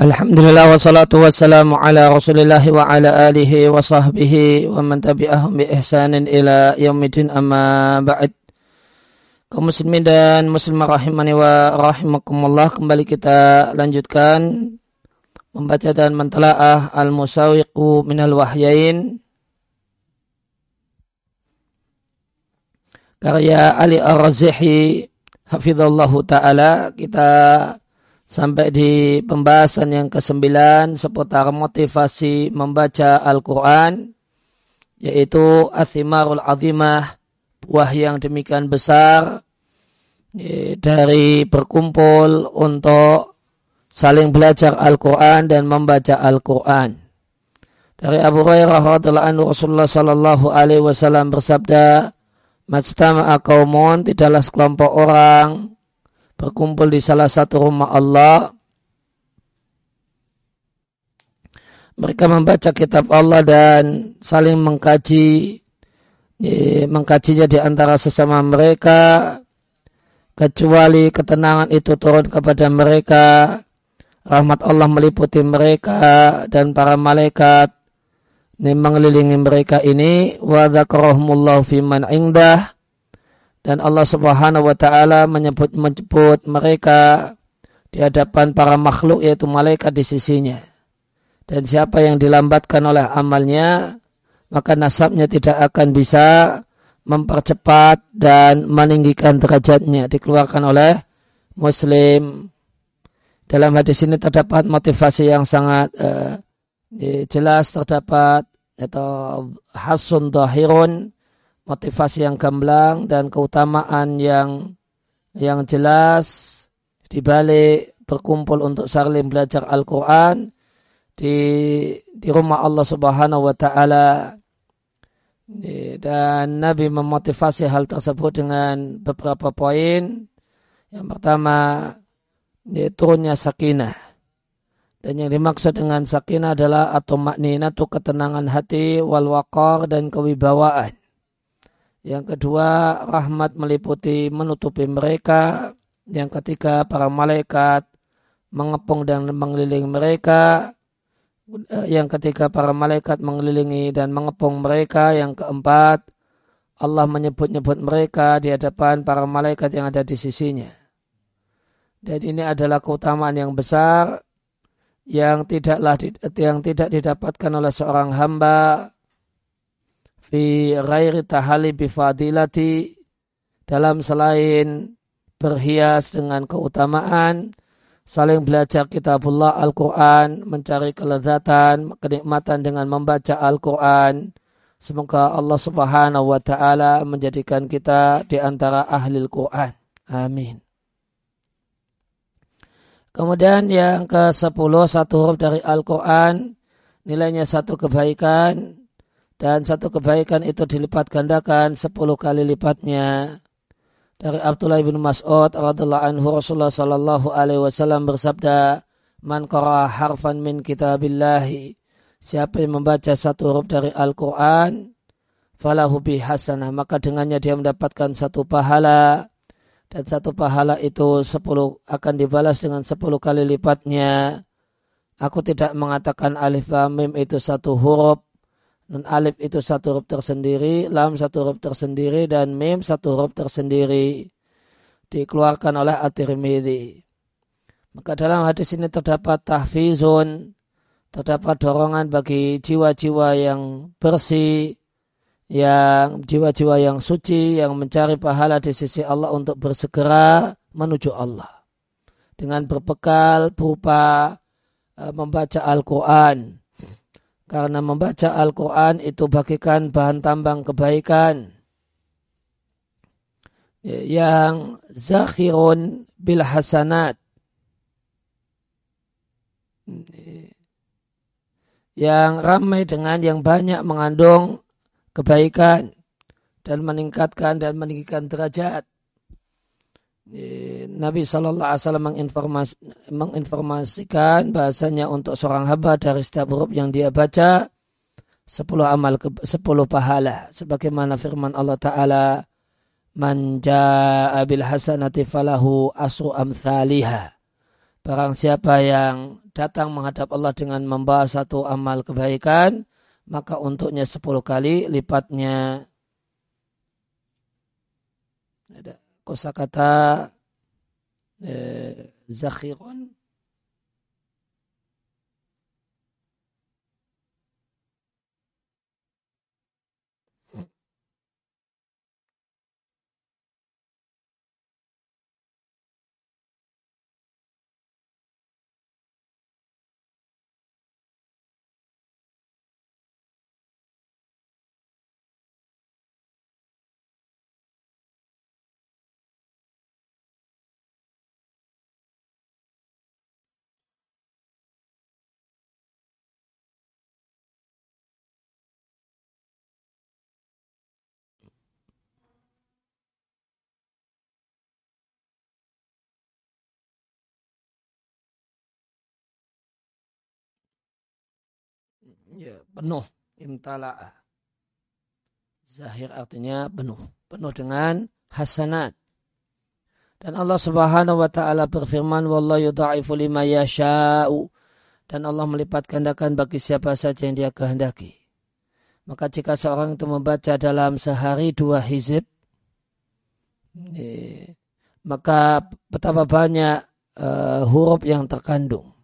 Alhamdulillah wassalatu wassalamu ala rasulillah wa ala alihi wa sahbihi wa man tabi'ahum bi ihsanin ila yaumidin amma ba'd. Kaum muslimin dan muslimah rahimani wa rahimakumullah kembali kita lanjutkan membaca dan mentelaah al-musawiqu minal wahyain. Karya Ali Ar-Razihi hafizallahu taala. Kita sampai di pembahasan yang kesembilan seputar motivasi membaca Al-Quran yaitu Athimarul Azimah buah yang demikian besar dari berkumpul untuk saling belajar Al-Quran dan membaca Al-Quran. Dari Abu Hurairah radhiallahu anhu Rasulullah sallallahu alaihi wasallam bersabda, "Majtama'a qaumun tidaklah sekelompok orang berkumpul di salah satu rumah Allah. Mereka membaca kitab Allah dan saling mengkaji, mengkajinya di antara sesama mereka, kecuali ketenangan itu turun kepada mereka, rahmat Allah meliputi mereka dan para malaikat. Ini mengelilingi mereka ini. Wa dzakarahumullahu fiman indah dan Allah Subhanahu wa taala menyebut menyebut mereka di hadapan para makhluk yaitu malaikat di sisinya. Dan siapa yang dilambatkan oleh amalnya maka nasabnya tidak akan bisa mempercepat dan meninggikan derajatnya dikeluarkan oleh muslim. Dalam hadis ini terdapat motivasi yang sangat uh, jelas terdapat atau hasun dahirun motivasi yang gamblang dan keutamaan yang yang jelas di balik berkumpul untuk saling belajar Al-Quran di di rumah Allah Subhanahu wa taala dan Nabi memotivasi hal tersebut dengan beberapa poin. Yang pertama, turunnya sakinah. Dan yang dimaksud dengan sakinah adalah atau maknina itu ketenangan hati, wal waqar dan kewibawaan. Yang kedua, rahmat meliputi menutupi mereka. Yang ketiga, para malaikat mengepung dan mengelilingi mereka. Yang ketiga, para malaikat mengelilingi dan mengepung mereka. Yang keempat, Allah menyebut-nyebut mereka di hadapan para malaikat yang ada di sisinya. Dan ini adalah keutamaan yang besar yang tidaklah yang tidak didapatkan oleh seorang hamba fi ghairi tahali bifadilati dalam selain berhias dengan keutamaan saling belajar kitabullah Al-Quran mencari kelezatan kenikmatan dengan membaca Al-Quran. Semoga Allah subhanahu wa ta'ala menjadikan kita di antara ahli Al-Quran amin. Kemudian yang ke sepuluh satu huruf dari Al-Quran nilainya satu kebaikan dan satu kebaikan itu dilipat gandakan sepuluh kali lipatnya. Dari Abdullah bin Mas'ud radhiallahu anhu Rasulullah sallallahu alaihi wasallam bersabda, "Man qara harfan min kitabillahi" Siapa yang membaca satu huruf dari Al-Quran, falahu hasanah, maka dengannya dia mendapatkan satu pahala, dan satu pahala itu sepuluh akan dibalas dengan sepuluh kali lipatnya. Aku tidak mengatakan alif mim itu satu huruf, Nun alif itu satu huruf tersendiri, lam satu huruf tersendiri, dan mim satu huruf tersendiri. Dikeluarkan oleh At-Tirmidhi. Maka dalam hadis ini terdapat tahfizun, terdapat dorongan bagi jiwa-jiwa yang bersih, yang jiwa-jiwa yang suci, yang mencari pahala di sisi Allah untuk bersegera menuju Allah. Dengan berbekal berupa uh, membaca Al-Quran, karena membaca Al-Quran itu bagikan bahan tambang kebaikan. Yang zakhirun bil hasanat. Yang ramai dengan yang banyak mengandung kebaikan dan meningkatkan dan meninggikan derajat Nabi Shallallahu Alaihi Wasallam menginformasi, menginformasikan bahasanya untuk seorang hamba dari setiap huruf yang dia baca sepuluh amal sepuluh pahala. Sebagaimana firman Allah Taala manja abil hasanati falahu asu amthaliha. Barang siapa yang datang menghadap Allah dengan membahas satu amal kebaikan, maka untuknya sepuluh kali lipatnya. Ada kosakata eh, zakhirun ya, penuh imtala'a. Zahir artinya penuh. Penuh dengan hasanat. Dan Allah subhanahu wa ta'ala berfirman, Wallahu yudha'ifu lima yasha'u. Dan Allah melipat gandakan bagi siapa saja yang dia kehendaki. Maka jika seorang itu membaca dalam sehari dua hizib, maka betapa banyak uh, huruf yang terkandung.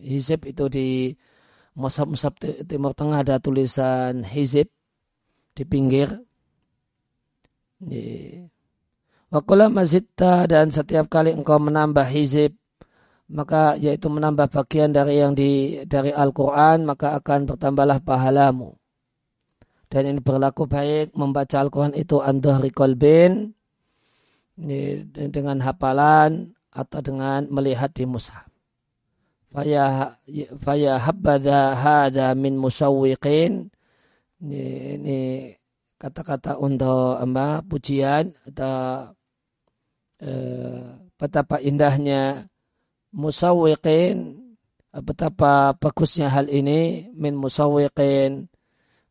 Hizib itu di Musab-musab Timur Tengah ada tulisan hizib di pinggir. Wakula mazita dan setiap kali engkau menambah hizib maka yaitu menambah bagian dari yang di dari Al-Quran maka akan bertambahlah pahalamu. Dan ini berlaku baik membaca Al-Quran itu andhari kolbin dengan hafalan atau dengan melihat di mushaf faya habada hada min musawwiqin ini, ini kata-kata untuk apa pujian atau eh, betapa indahnya musawwiqin betapa bagusnya hal ini min musawwiqin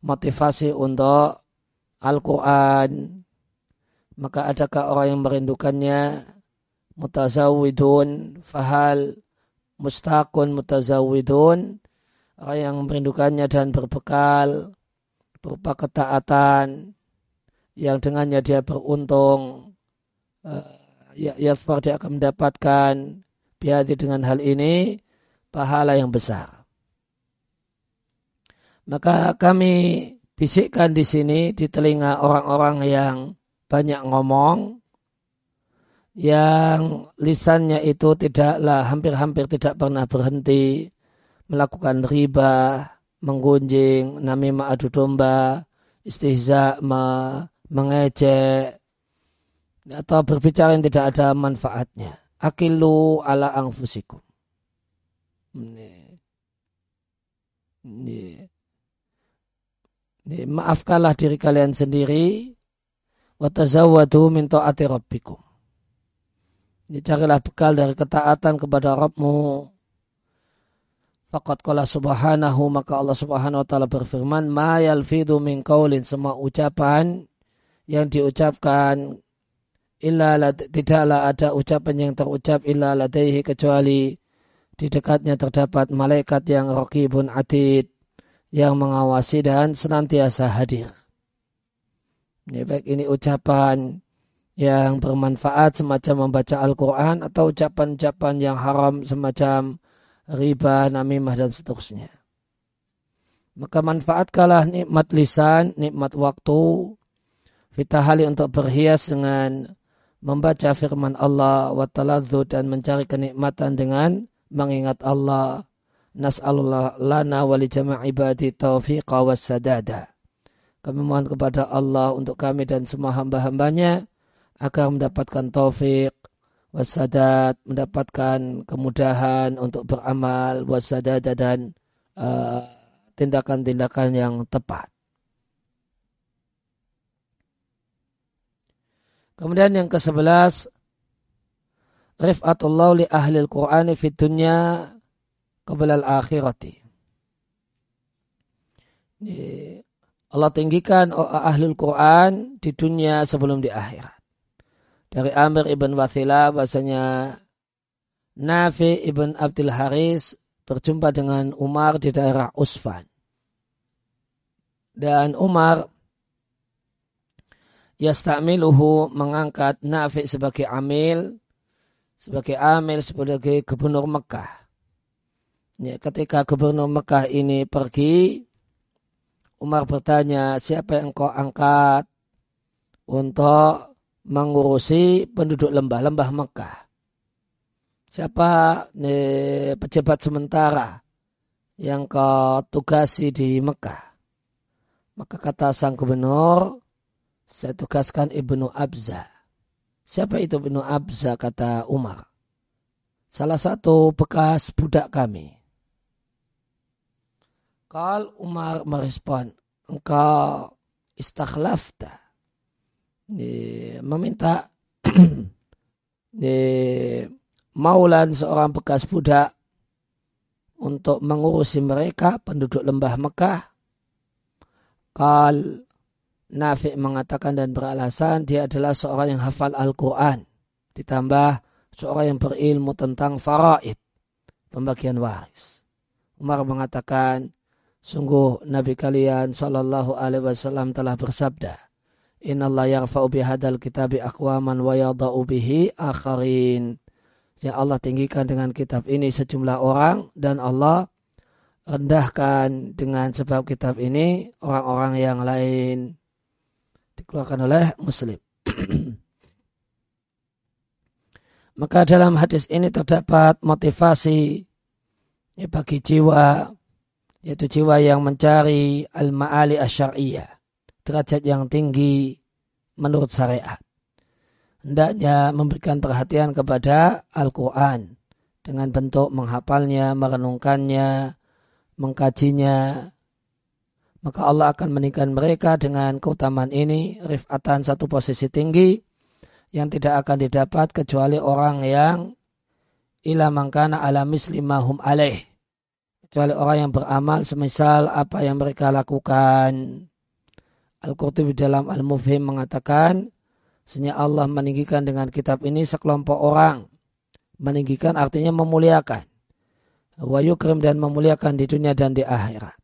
motivasi untuk Al-Quran. Maka adakah orang yang merindukannya? Mutazawidun fahal mustaqun mutazawidun orang yang merindukannya dan berbekal berupa ketaatan yang dengannya dia beruntung uh, ya, ya dia akan mendapatkan biadi dengan hal ini pahala yang besar. Maka kami bisikkan di sini di telinga orang-orang yang banyak ngomong yang lisannya itu tidaklah hampir-hampir tidak pernah berhenti melakukan riba, menggunjing, namimah adu domba, istihza, mengejek, atau berbicara yang tidak ada manfaatnya. Akilu ala angfusikum. Ini. Ini. Ini. Maafkanlah diri kalian sendiri. Watazawadu min ta'ati rabbikum carilah bekal dari ketaatan kepada Rabbmu. Fakat kala subhanahu maka Allah subhanahu wa ta'ala berfirman Ma yalfidu min kaulin semua ucapan yang diucapkan illa tidaklah ada ucapan yang terucap illa ladaihi kecuali di dekatnya terdapat malaikat yang rokibun atid yang mengawasi dan senantiasa hadir. Baik ini ucapan yang bermanfaat semacam membaca Al-Quran atau ucapan-ucapan yang haram semacam riba, namimah dan seterusnya. Maka manfaatkanlah nikmat lisan, nikmat waktu, fitahali untuk berhias dengan membaca firman Allah wa taladhu dan mencari kenikmatan dengan mengingat Allah. Nas'alullah lana wa li jama'ibadi taufiqa was sadada. Kami mohon kepada Allah untuk kami dan semua hamba-hambanya agar mendapatkan taufik wasadat mendapatkan kemudahan untuk beramal wasadada dan uh, tindakan-tindakan uh, yang tepat. Kemudian yang ke-11 Rif'atullah li ahli al-Qur'an fi dunya qabla al-akhirati. Allah tinggikan ahli Al-Quran di dunia sebelum di akhirat dari Amir ibn Wathila bahasanya Nafi ibn Abdul Haris berjumpa dengan Umar di daerah Usfan. Dan Umar yastamiluhu mengangkat Nafi sebagai amil, sebagai amil sebagai gubernur Mekah. Ya, ketika gubernur Mekah ini pergi, Umar bertanya, siapa yang kau angkat untuk mengurusi penduduk lembah-lembah Mekah? Siapa nih, pejabat sementara yang kau tugasi di Mekah? Maka kata sang gubernur, saya tugaskan Ibnu Abza. Siapa itu Ibnu Abza kata Umar? Salah satu bekas budak kami. Kal Umar merespon, engkau istakhlafta. Meminta maulan seorang bekas budak untuk mengurusi mereka penduduk lembah Mekah. Kal Nafi mengatakan dan beralasan dia adalah seorang yang hafal Al-Quran. Ditambah seorang yang berilmu tentang faraid. Pembagian waris. Umar mengatakan, sungguh Nabi kalian Shallallahu Alaihi Wasallam telah bersabda, Inna Allah yarfa'u bihadal kitabi akwaman wa yada'u bihi akharin. Ya Allah tinggikan dengan kitab ini sejumlah orang dan Allah rendahkan dengan sebab kitab ini orang-orang yang lain dikeluarkan oleh Muslim. Maka dalam hadis ini terdapat motivasi ya, bagi jiwa yaitu jiwa yang mencari al-ma'ali asyariyah derajat yang tinggi menurut syariat. Hendaknya memberikan perhatian kepada Al-Quran dengan bentuk menghafalnya, merenungkannya, mengkajinya, maka Allah akan meninggikan mereka dengan keutamaan ini rifatan satu posisi tinggi yang tidak akan didapat kecuali orang yang ila mangkana ala mislimahum alaih. Kecuali orang yang beramal semisal apa yang mereka lakukan Al-Qurtubi dalam Al-Mufhim mengatakan Senya Allah meninggikan dengan kitab ini sekelompok orang. Meninggikan artinya memuliakan. Wa yukrim dan memuliakan di dunia dan di akhirat.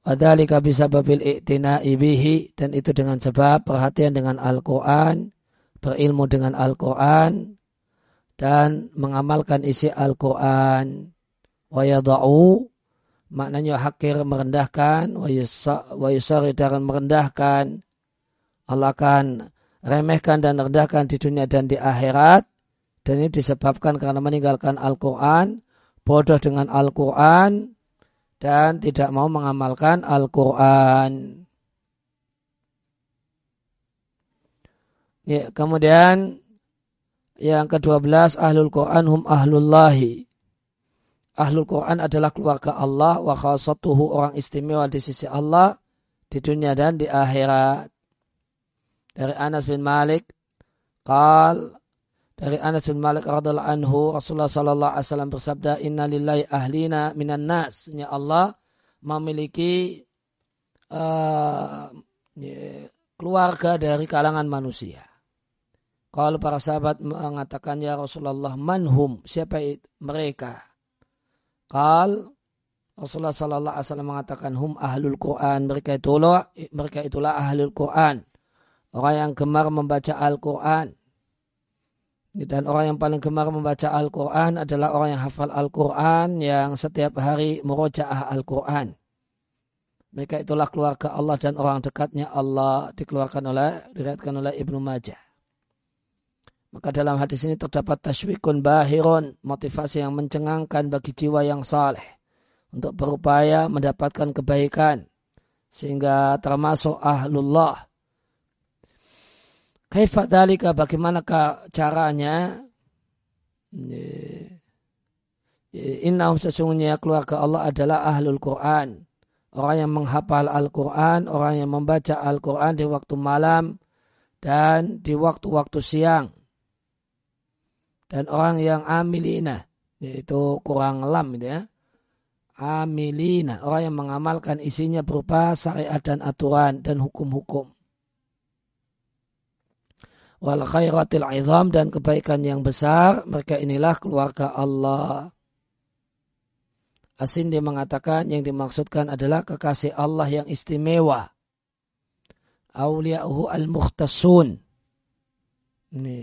Wadhalika bisa babil iktina ibihi dan itu dengan sebab perhatian dengan Al-Quran, berilmu dengan Al-Quran, dan mengamalkan isi Al-Quran. Wa yada'u, maknanya hakir merendahkan, wa yusari dan merendahkan. Allah akan remehkan dan rendahkan di dunia dan di akhirat. Dan ini disebabkan karena meninggalkan Al-Quran, bodoh dengan Al-Quran, dan tidak mau mengamalkan Al-Quran. Ya, kemudian yang ke-12 ahlul Quran hum ahlullahi. Ahlul Quran adalah keluarga Allah wa khasatuhu orang istimewa di sisi Allah di dunia dan di akhirat. Dari Anas bin Malik qal dari Anas bin Malik radhiallahu anhu Rasulullah sallallahu alaihi wasallam bersabda inna lillahi ahlina minan nas ya Allah memiliki uh, keluarga dari kalangan manusia. Kalau para sahabat mengatakan ya Rasulullah manhum siapa itu? mereka? Kal Rasulullah sallallahu alaihi wasallam mengatakan hum ahlul Quran mereka itulah mereka itulah ahlul Quran orang yang gemar membaca Al-Quran dan orang yang paling gemar membaca Al-Quran adalah orang yang hafal Al-Quran yang setiap hari merojaah Al-Quran. Mereka itulah keluarga Allah dan orang dekatnya Allah dikeluarkan oleh diriatkan oleh Ibnu Majah. Maka dalam hadis ini terdapat tasywikun bahirun, motivasi yang mencengangkan bagi jiwa yang saleh untuk berupaya mendapatkan kebaikan sehingga termasuk ahlullah Kaifat dalika bagaimanakah caranya? Inna sesungguhnya keluarga Allah adalah ahlul Quran. Orang yang menghafal Al-Quran, orang yang membaca Al-Quran di waktu malam dan di waktu-waktu siang. Dan orang yang amilina, yaitu kurang lam ya. Amilina, orang yang mengamalkan isinya berupa syariat dan aturan dan hukum-hukum wal khairatil izam dan kebaikan yang besar mereka inilah keluarga Allah Asin dia mengatakan yang dimaksudkan adalah kekasih Allah yang istimewa. Auliya'uhu al-mukhtasun. Ini.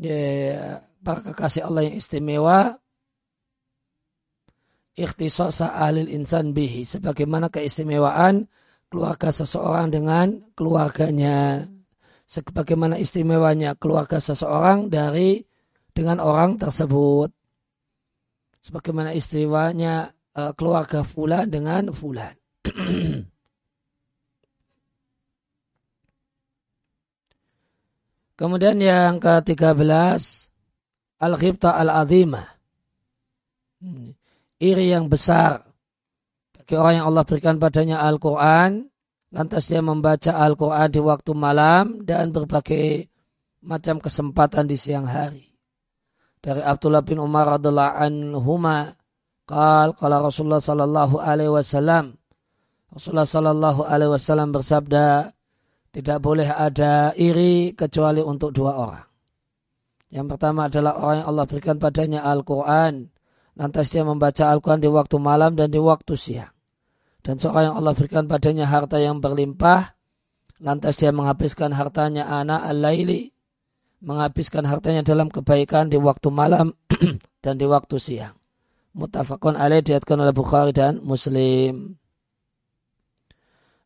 Ya, para kekasih Allah yang istimewa. Ikhtisasa alil insan bihi. Sebagaimana keistimewaan keluarga seseorang dengan keluarganya. Sebagaimana istimewanya keluarga seseorang dari dengan orang tersebut. Sebagaimana istimewanya uh, keluarga fulan dengan fulan Kemudian yang ke-13 Al-Ghibta Al-Azimah. Iri yang besar bagi orang yang Allah berikan padanya Al-Quran. Lantas dia membaca Al-Quran di waktu malam dan berbagai macam kesempatan di siang hari. Dari Abdullah bin Umar radhiallahu anhuma qal qala Rasulullah sallallahu alaihi wasallam. Rasulullah sallallahu alaihi wasallam bersabda tidak boleh ada iri kecuali untuk dua orang. Yang pertama adalah orang yang Allah berikan padanya Al-Quran. Lantas dia membaca Al-Quran di waktu malam dan di waktu siang dan seorang yang Allah berikan padanya harta yang berlimpah, lantas dia menghabiskan hartanya anak al-laili, menghabiskan hartanya dalam kebaikan di waktu malam dan di waktu siang. Mutafakun alaih diatkan oleh Bukhari dan Muslim.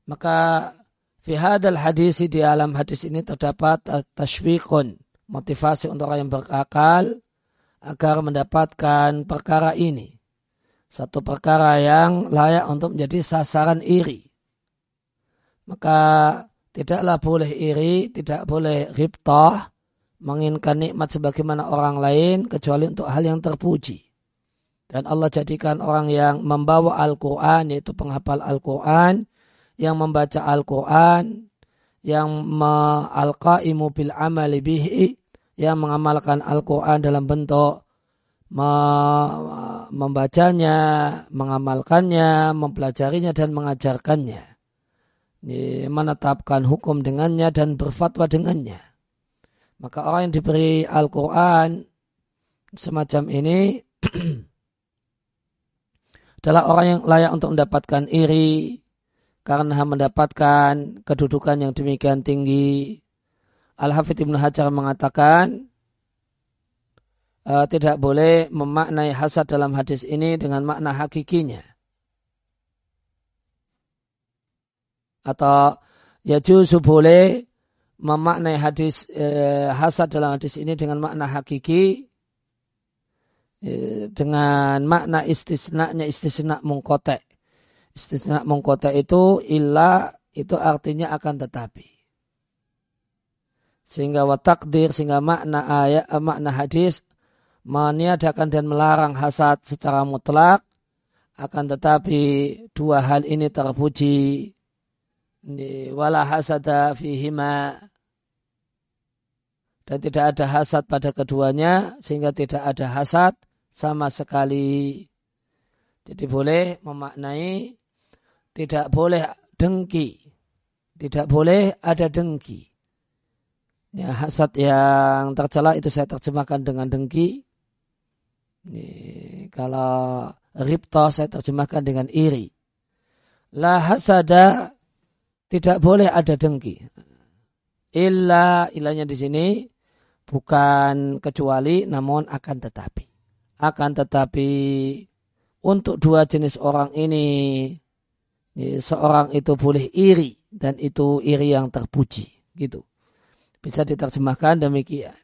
Maka fi hadal hadis di alam hadis ini terdapat tashwiqun, motivasi untuk orang yang berakal agar mendapatkan perkara ini satu perkara yang layak untuk menjadi sasaran iri. Maka tidaklah boleh iri, tidak boleh riptah, menginginkan nikmat sebagaimana orang lain, kecuali untuk hal yang terpuji. Dan Allah jadikan orang yang membawa Al-Quran, yaitu penghafal Al-Quran, yang membaca Al-Quran, yang al-qaimu bil amali bihi, yang mengamalkan Al-Quran dalam bentuk membacanya, mengamalkannya, mempelajarinya dan mengajarkannya. Menetapkan hukum dengannya dan berfatwa dengannya. Maka orang yang diberi Al-Quran semacam ini adalah orang yang layak untuk mendapatkan iri karena mendapatkan kedudukan yang demikian tinggi. Al-Hafidh Ibn Hajar mengatakan, uh, tidak boleh memaknai hasad dalam hadis ini dengan makna hakikinya. Atau ya justru boleh memaknai hadis uh, hasad dalam hadis ini dengan makna hakiki uh, dengan makna istisnanya istisna mungkotek. Istisna mungkotek itu illa itu artinya akan tetapi. Sehingga watakdir sehingga makna ayat makna hadis meniadakan dan melarang hasad secara mutlak akan tetapi dua hal ini terpuji. Wala hasada fihima. Dan tidak ada hasad pada keduanya sehingga tidak ada hasad sama sekali. Jadi boleh memaknai tidak boleh dengki tidak boleh ada dengki ya hasad yang tercela itu saya terjemahkan dengan dengki ini, kalau ripto saya terjemahkan dengan iri. La hasada tidak boleh ada dengki. Illa ilahnya di sini bukan kecuali namun akan tetapi. Akan tetapi untuk dua jenis orang ini seorang itu boleh iri dan itu iri yang terpuji gitu. Bisa diterjemahkan demikian.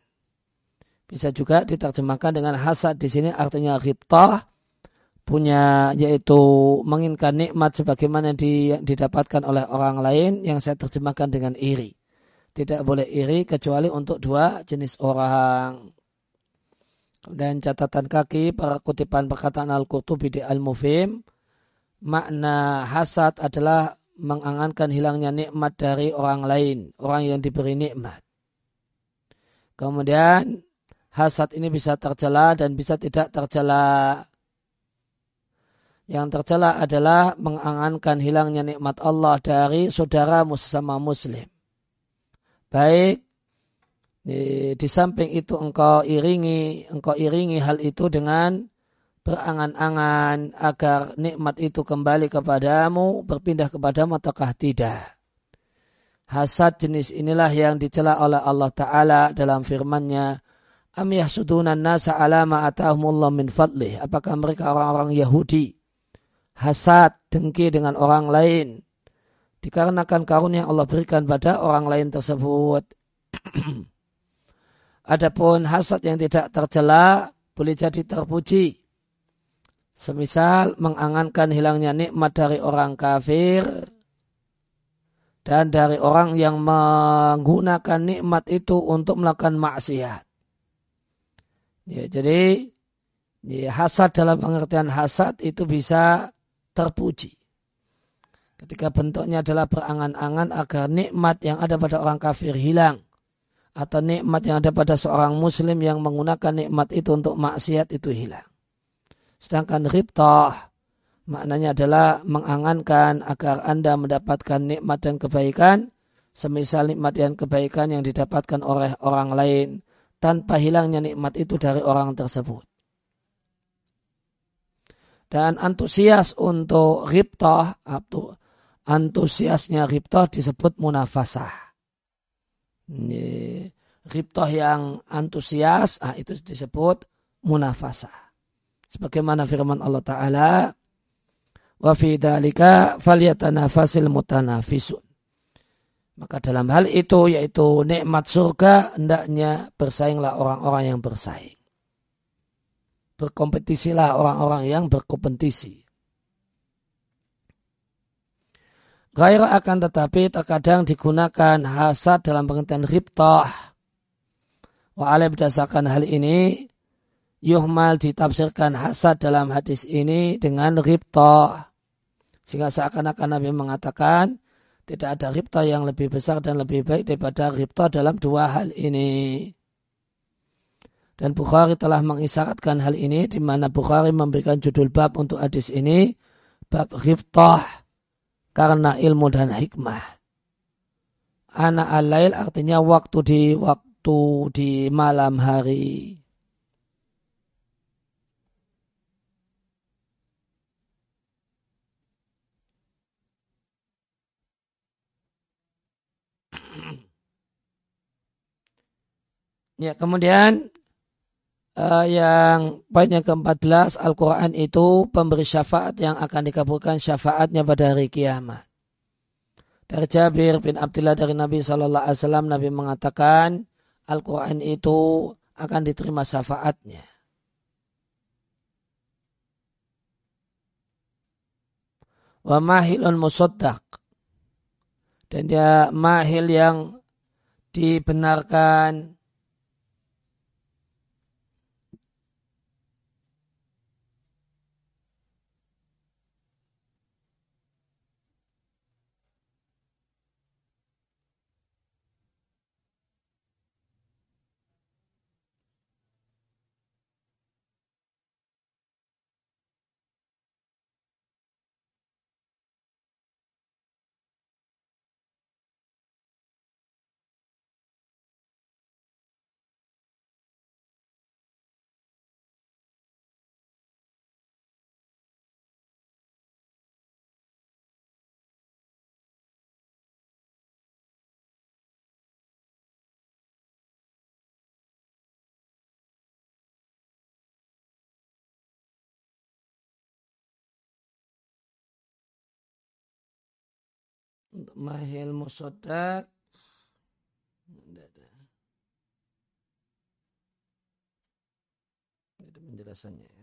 Bisa juga diterjemahkan dengan hasad di sini artinya ghibtah punya yaitu menginginkan nikmat sebagaimana di, didapatkan oleh orang lain yang saya terjemahkan dengan iri. Tidak boleh iri kecuali untuk dua jenis orang. Dan catatan kaki para kutipan perkataan Al-Qurtubi di Al-Mufim makna hasad adalah mengangankan hilangnya nikmat dari orang lain, orang yang diberi nikmat. Kemudian hasad ini bisa tercela dan bisa tidak tercela. Yang tercela adalah mengangankan hilangnya nikmat Allah dari saudara sesama muslim. Baik di, di samping itu engkau iringi engkau iringi hal itu dengan berangan-angan agar nikmat itu kembali kepadamu, berpindah kepadamu ataukah tidak. Hasad jenis inilah yang dicela oleh Allah Ta'ala dalam firman-Nya. Am yahsudunan nasa alama atahumullah min fadlih. Apakah mereka orang-orang Yahudi? Hasad, dengki dengan orang lain. Dikarenakan karunia Allah berikan pada orang lain tersebut. Adapun hasad yang tidak tercela boleh jadi terpuji. Semisal mengangankan hilangnya nikmat dari orang kafir dan dari orang yang menggunakan nikmat itu untuk melakukan maksiat. Ya, jadi ya, hasad dalam pengertian hasad itu bisa terpuji. Ketika bentuknya adalah berangan-angan agar nikmat yang ada pada orang kafir hilang. Atau nikmat yang ada pada seorang muslim yang menggunakan nikmat itu untuk maksiat itu hilang. Sedangkan ribtah Maknanya adalah mengangankan agar Anda mendapatkan nikmat dan kebaikan, semisal nikmat dan kebaikan yang didapatkan oleh orang lain, tanpa hilangnya nikmat itu dari orang tersebut. Dan antusias untuk riptoh, antusiasnya riptoh disebut munafasah. Riptoh yang antusias, ah, itu disebut munafasah. Sebagaimana firman Allah Ta'ala, wa fi dalika falyatanafasil mutanafisun. Maka dalam hal itu yaitu nikmat surga hendaknya bersainglah orang-orang yang bersaing. Berkompetisilah orang-orang yang berkompetisi. Gairah akan tetapi terkadang digunakan hasad dalam pengertian ribtah. Wa berdasarkan hal ini, yuhmal ditafsirkan hasad dalam hadis ini dengan ribtah. Sehingga seakan-akan Nabi mengatakan tidak ada ripta yang lebih besar dan lebih baik daripada ripta dalam dua hal ini. Dan Bukhari telah mengisyaratkan hal ini di mana Bukhari memberikan judul bab untuk hadis ini bab riftah karena ilmu dan hikmah. Anak alail artinya waktu di waktu di malam hari. Ya, kemudian uh, yang poin yang ke-14 Al-Quran itu pemberi syafaat yang akan dikabulkan syafaatnya pada hari kiamat. Dari Jabir bin Abdullah dari Nabi Shallallahu Alaihi Wasallam Nabi mengatakan Al-Quran itu akan diterima syafaatnya. Wa mahilun musaddaq. Dan dia mahil yang dibenarkan untuk mahil musodak. Itu penjelasannya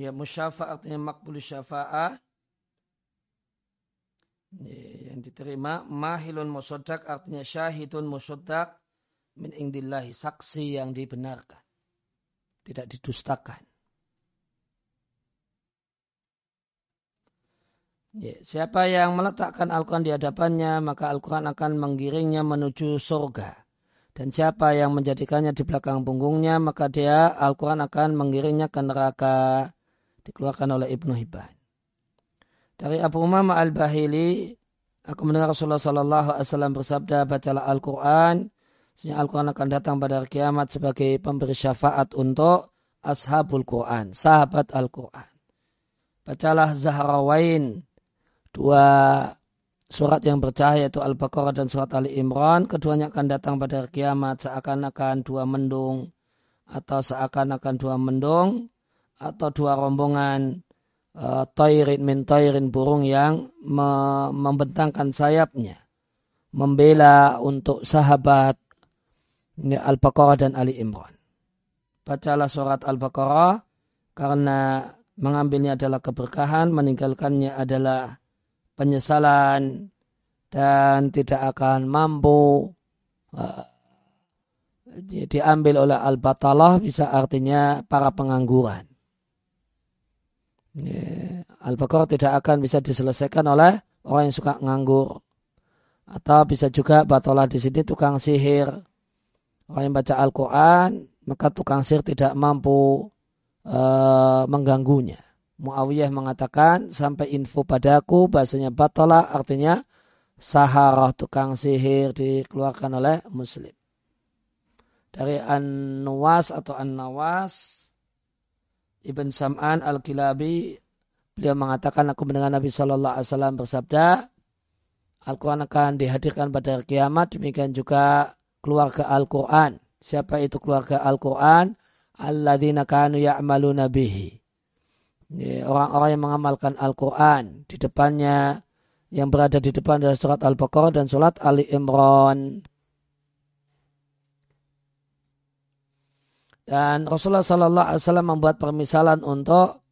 ya. Ya musyafa artinya makbul syafa'ah. Yang diterima. Mahilun musodak artinya syahidun musodak min indillahi saksi yang dibenarkan. tidak didustakan. Ya, siapa yang meletakkan Al-Quran di hadapannya, maka Al-Quran akan menggiringnya menuju surga. Dan siapa yang menjadikannya di belakang punggungnya, maka dia Al-Quran akan menggiringnya ke neraka. Dikeluarkan oleh Ibnu Hibban. Dari Abu Umamah Al-Bahili, aku mendengar Rasulullah Sallallahu Alaihi Wasallam bersabda, bacalah Al-Quran, sehingga Al-Quran akan datang pada hari kiamat sebagai pemberi syafaat untuk ashabul Quran, sahabat Al-Quran. Bacalah Zahrawain, dua surat yang bercahaya yaitu Al-Baqarah dan surat Ali Imran. Keduanya akan datang pada hari kiamat seakan-akan dua mendung atau seakan-akan dua mendung atau dua rombongan uh, toirin min toirin burung yang me membentangkan sayapnya membela untuk sahabat Al-Baqarah dan Ali Imran. Bacalah surat Al-Baqarah karena mengambilnya adalah keberkahan, meninggalkannya adalah penyesalan dan tidak akan mampu uh, diambil oleh al-batalah bisa artinya para pengangguran. Al-Baqarah tidak akan bisa diselesaikan oleh orang yang suka nganggur. Atau bisa juga batalah di sini tukang sihir. Orang yang baca Al-Quran, maka tukang sihir tidak mampu uh, mengganggunya. Muawiyah mengatakan sampai info padaku bahasanya batalah artinya saharah tukang sihir dikeluarkan oleh muslim. Dari An-Nawas atau An-Nawas Ibn Sam'an Al-Kilabi beliau mengatakan aku mendengar Nabi Shallallahu Alaihi Wasallam bersabda Al-Quran akan dihadirkan pada hari kiamat demikian juga keluarga Al-Quran. Siapa itu keluarga Al-Quran? Alladzina kanu ya'maluna bihi. Orang-orang yang mengamalkan Al-Quran di depannya yang berada di depan dari surat Al-Baqarah dan surat Ali Imran. Dan Rasulullah Sallallahu Alaihi Wasallam membuat permisalan untuk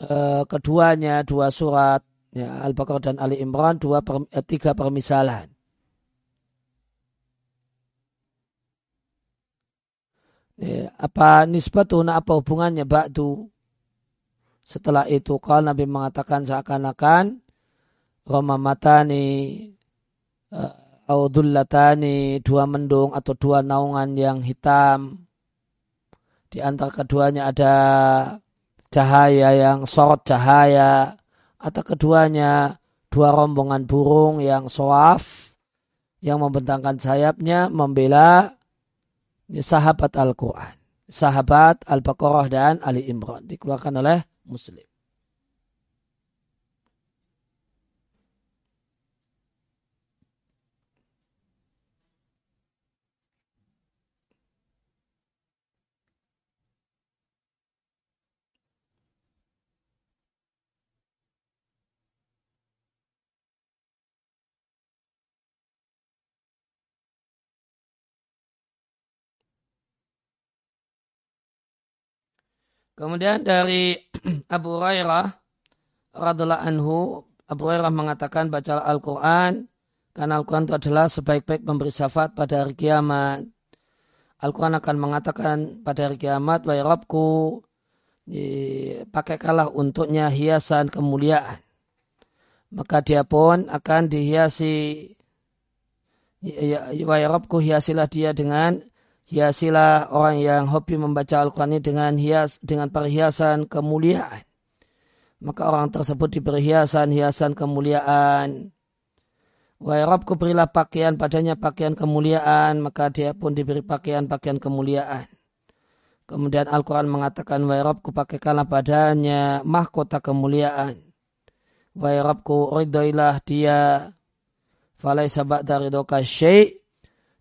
uh, keduanya dua surat ya, Al-Baqarah dan Ali Imran dua per, uh, tiga permisalan. Ya, apa nisbatun apa hubungannya ba'du setelah itu kalau Nabi mengatakan seakan-akan Roma matani uh, Audullatani dua mendung atau dua naungan yang hitam di antara keduanya ada cahaya yang sorot cahaya atau keduanya dua rombongan burung yang soaf yang membentangkan sayapnya membela sahabat Al-Quran sahabat Al-Baqarah dan Ali Imran dikeluarkan oleh Muslim. Kemudian dari Abu Hurairah radhiallahu anhu, Abu Hurairah mengatakan baca Al-Quran karena Al-Quran itu adalah sebaik-baik memberi syafaat pada hari kiamat. Al-Quran akan mengatakan pada hari kiamat, Wahai Rabku, pakaikanlah untuknya hiasan kemuliaan. Maka dia pun akan dihiasi, ya, ya, Wahai Rabku, hiasilah dia dengan hiasilah orang yang hobi membaca Al-Quran ini dengan hias dengan perhiasan kemuliaan. Maka orang tersebut diberi hiasan-hiasan kemuliaan. Wahai Rabbku berilah pakaian padanya pakaian kemuliaan, maka dia pun diberi pakaian-pakaian kemuliaan. Kemudian Al-Quran mengatakan, Wahai Rabbku pakaikanlah padanya mahkota kemuliaan. Wahai Rabbku ridhoilah dia. Falai sabat dari syai'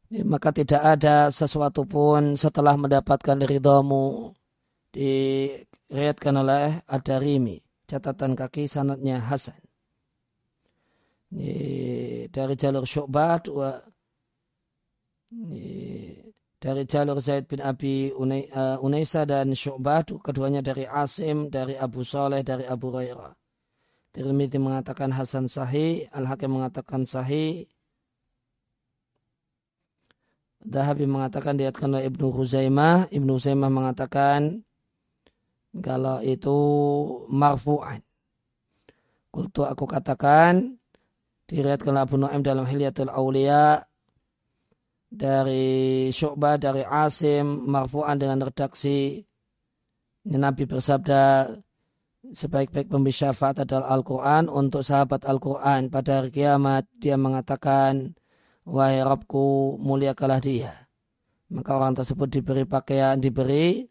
maka tidak ada sesuatu pun setelah mendapatkan ridhamu diriatkan oleh Ad-Darimi. Catatan kaki sanatnya Hasan. Ini dari jalur Syu'bah dua ini dari jalur Zaid bin Abi uh, Unaisa dan Syu'bah keduanya dari Asim dari Abu Saleh dari Abu Hurairah. Tirmidzi mengatakan Hasan sahih Al-Hakim mengatakan sahih Dahabi mengatakan diatkan oleh Ibnu Huzaimah. Ibnu Huzaimah mengatakan kalau itu marfu'an. Kultu aku katakan diriatkan oleh Abu Nu'aim dalam Hilyatul Aulia dari Syu'bah dari Asim marfu'an dengan redaksi Nabi bersabda sebaik-baik pemberi adalah Al-Quran untuk sahabat Al-Quran pada hari kiamat dia mengatakan wahai Rabbku muliakalah dia maka orang tersebut diberi pakaian diberi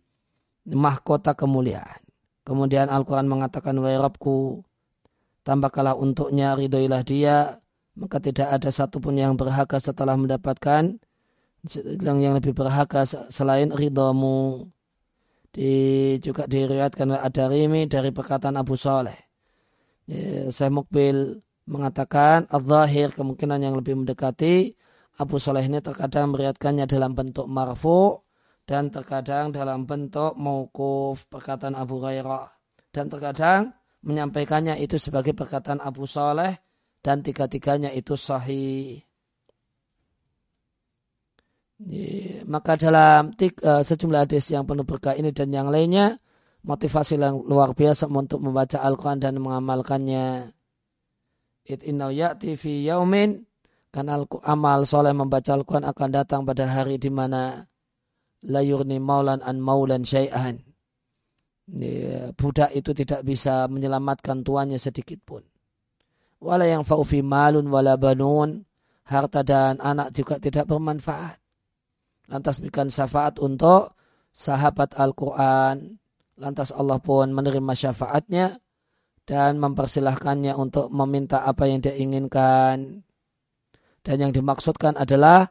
mahkota kemuliaan kemudian Al-Quran mengatakan wahai Rabbku tambahkanlah untuknya ridhoilah dia maka tidak ada satupun yang berhak setelah mendapatkan yang, yang lebih berharga selain ridhamu. Di, juga diriwayatkan oleh Ad-Darimi dari perkataan Abu Saleh. Ya, saya Mukbil mengatakan al-zahir kemungkinan yang lebih mendekati Abu Saleh ini terkadang meriatkannya dalam bentuk marfu dan terkadang dalam bentuk mauquf perkataan Abu Hurairah dan terkadang menyampaikannya itu sebagai perkataan Abu Saleh dan tiga-tiganya itu sahih. Maka dalam uh, sejumlah hadis yang penuh berkah ini dan yang lainnya, motivasi yang luar biasa untuk membaca Al-Quran dan mengamalkannya. It inna ya'ti fi yaumin, karena amal soleh membaca Al-Quran akan datang pada hari di mana layurni maulan an maulan syai'an. Budak itu tidak bisa menyelamatkan tuannya sedikit pun. Wala yang fa'ufi malun wala banun, harta dan anak juga tidak bermanfaat lantas berikan syafaat untuk sahabat Al-Quran. Lantas Allah pun menerima syafaatnya dan mempersilahkannya untuk meminta apa yang dia inginkan. Dan yang dimaksudkan adalah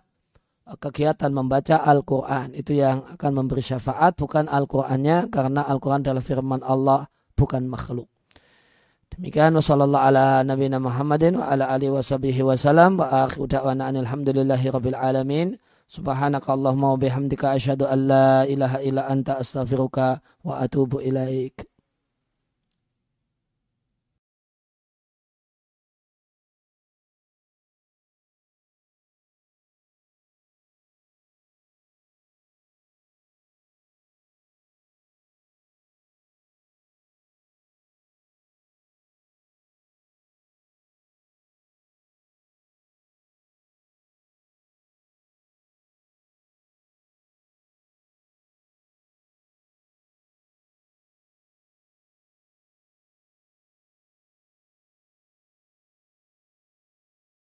kegiatan membaca Al-Quran. Itu yang akan memberi syafaat, bukan Al-Qurannya, karena Al-Quran adalah firman Allah, bukan makhluk. Demikian wasallallahu ala nabiyina Muhammadin wa ala alihi wa sahbihi wa salam wa akhiru da'wana alhamdulillahi rabbil alamin. Subhanakallahumma wa bihamdika asyhadu an la ilaha illa anta astaghfiruka wa atubu ilaik.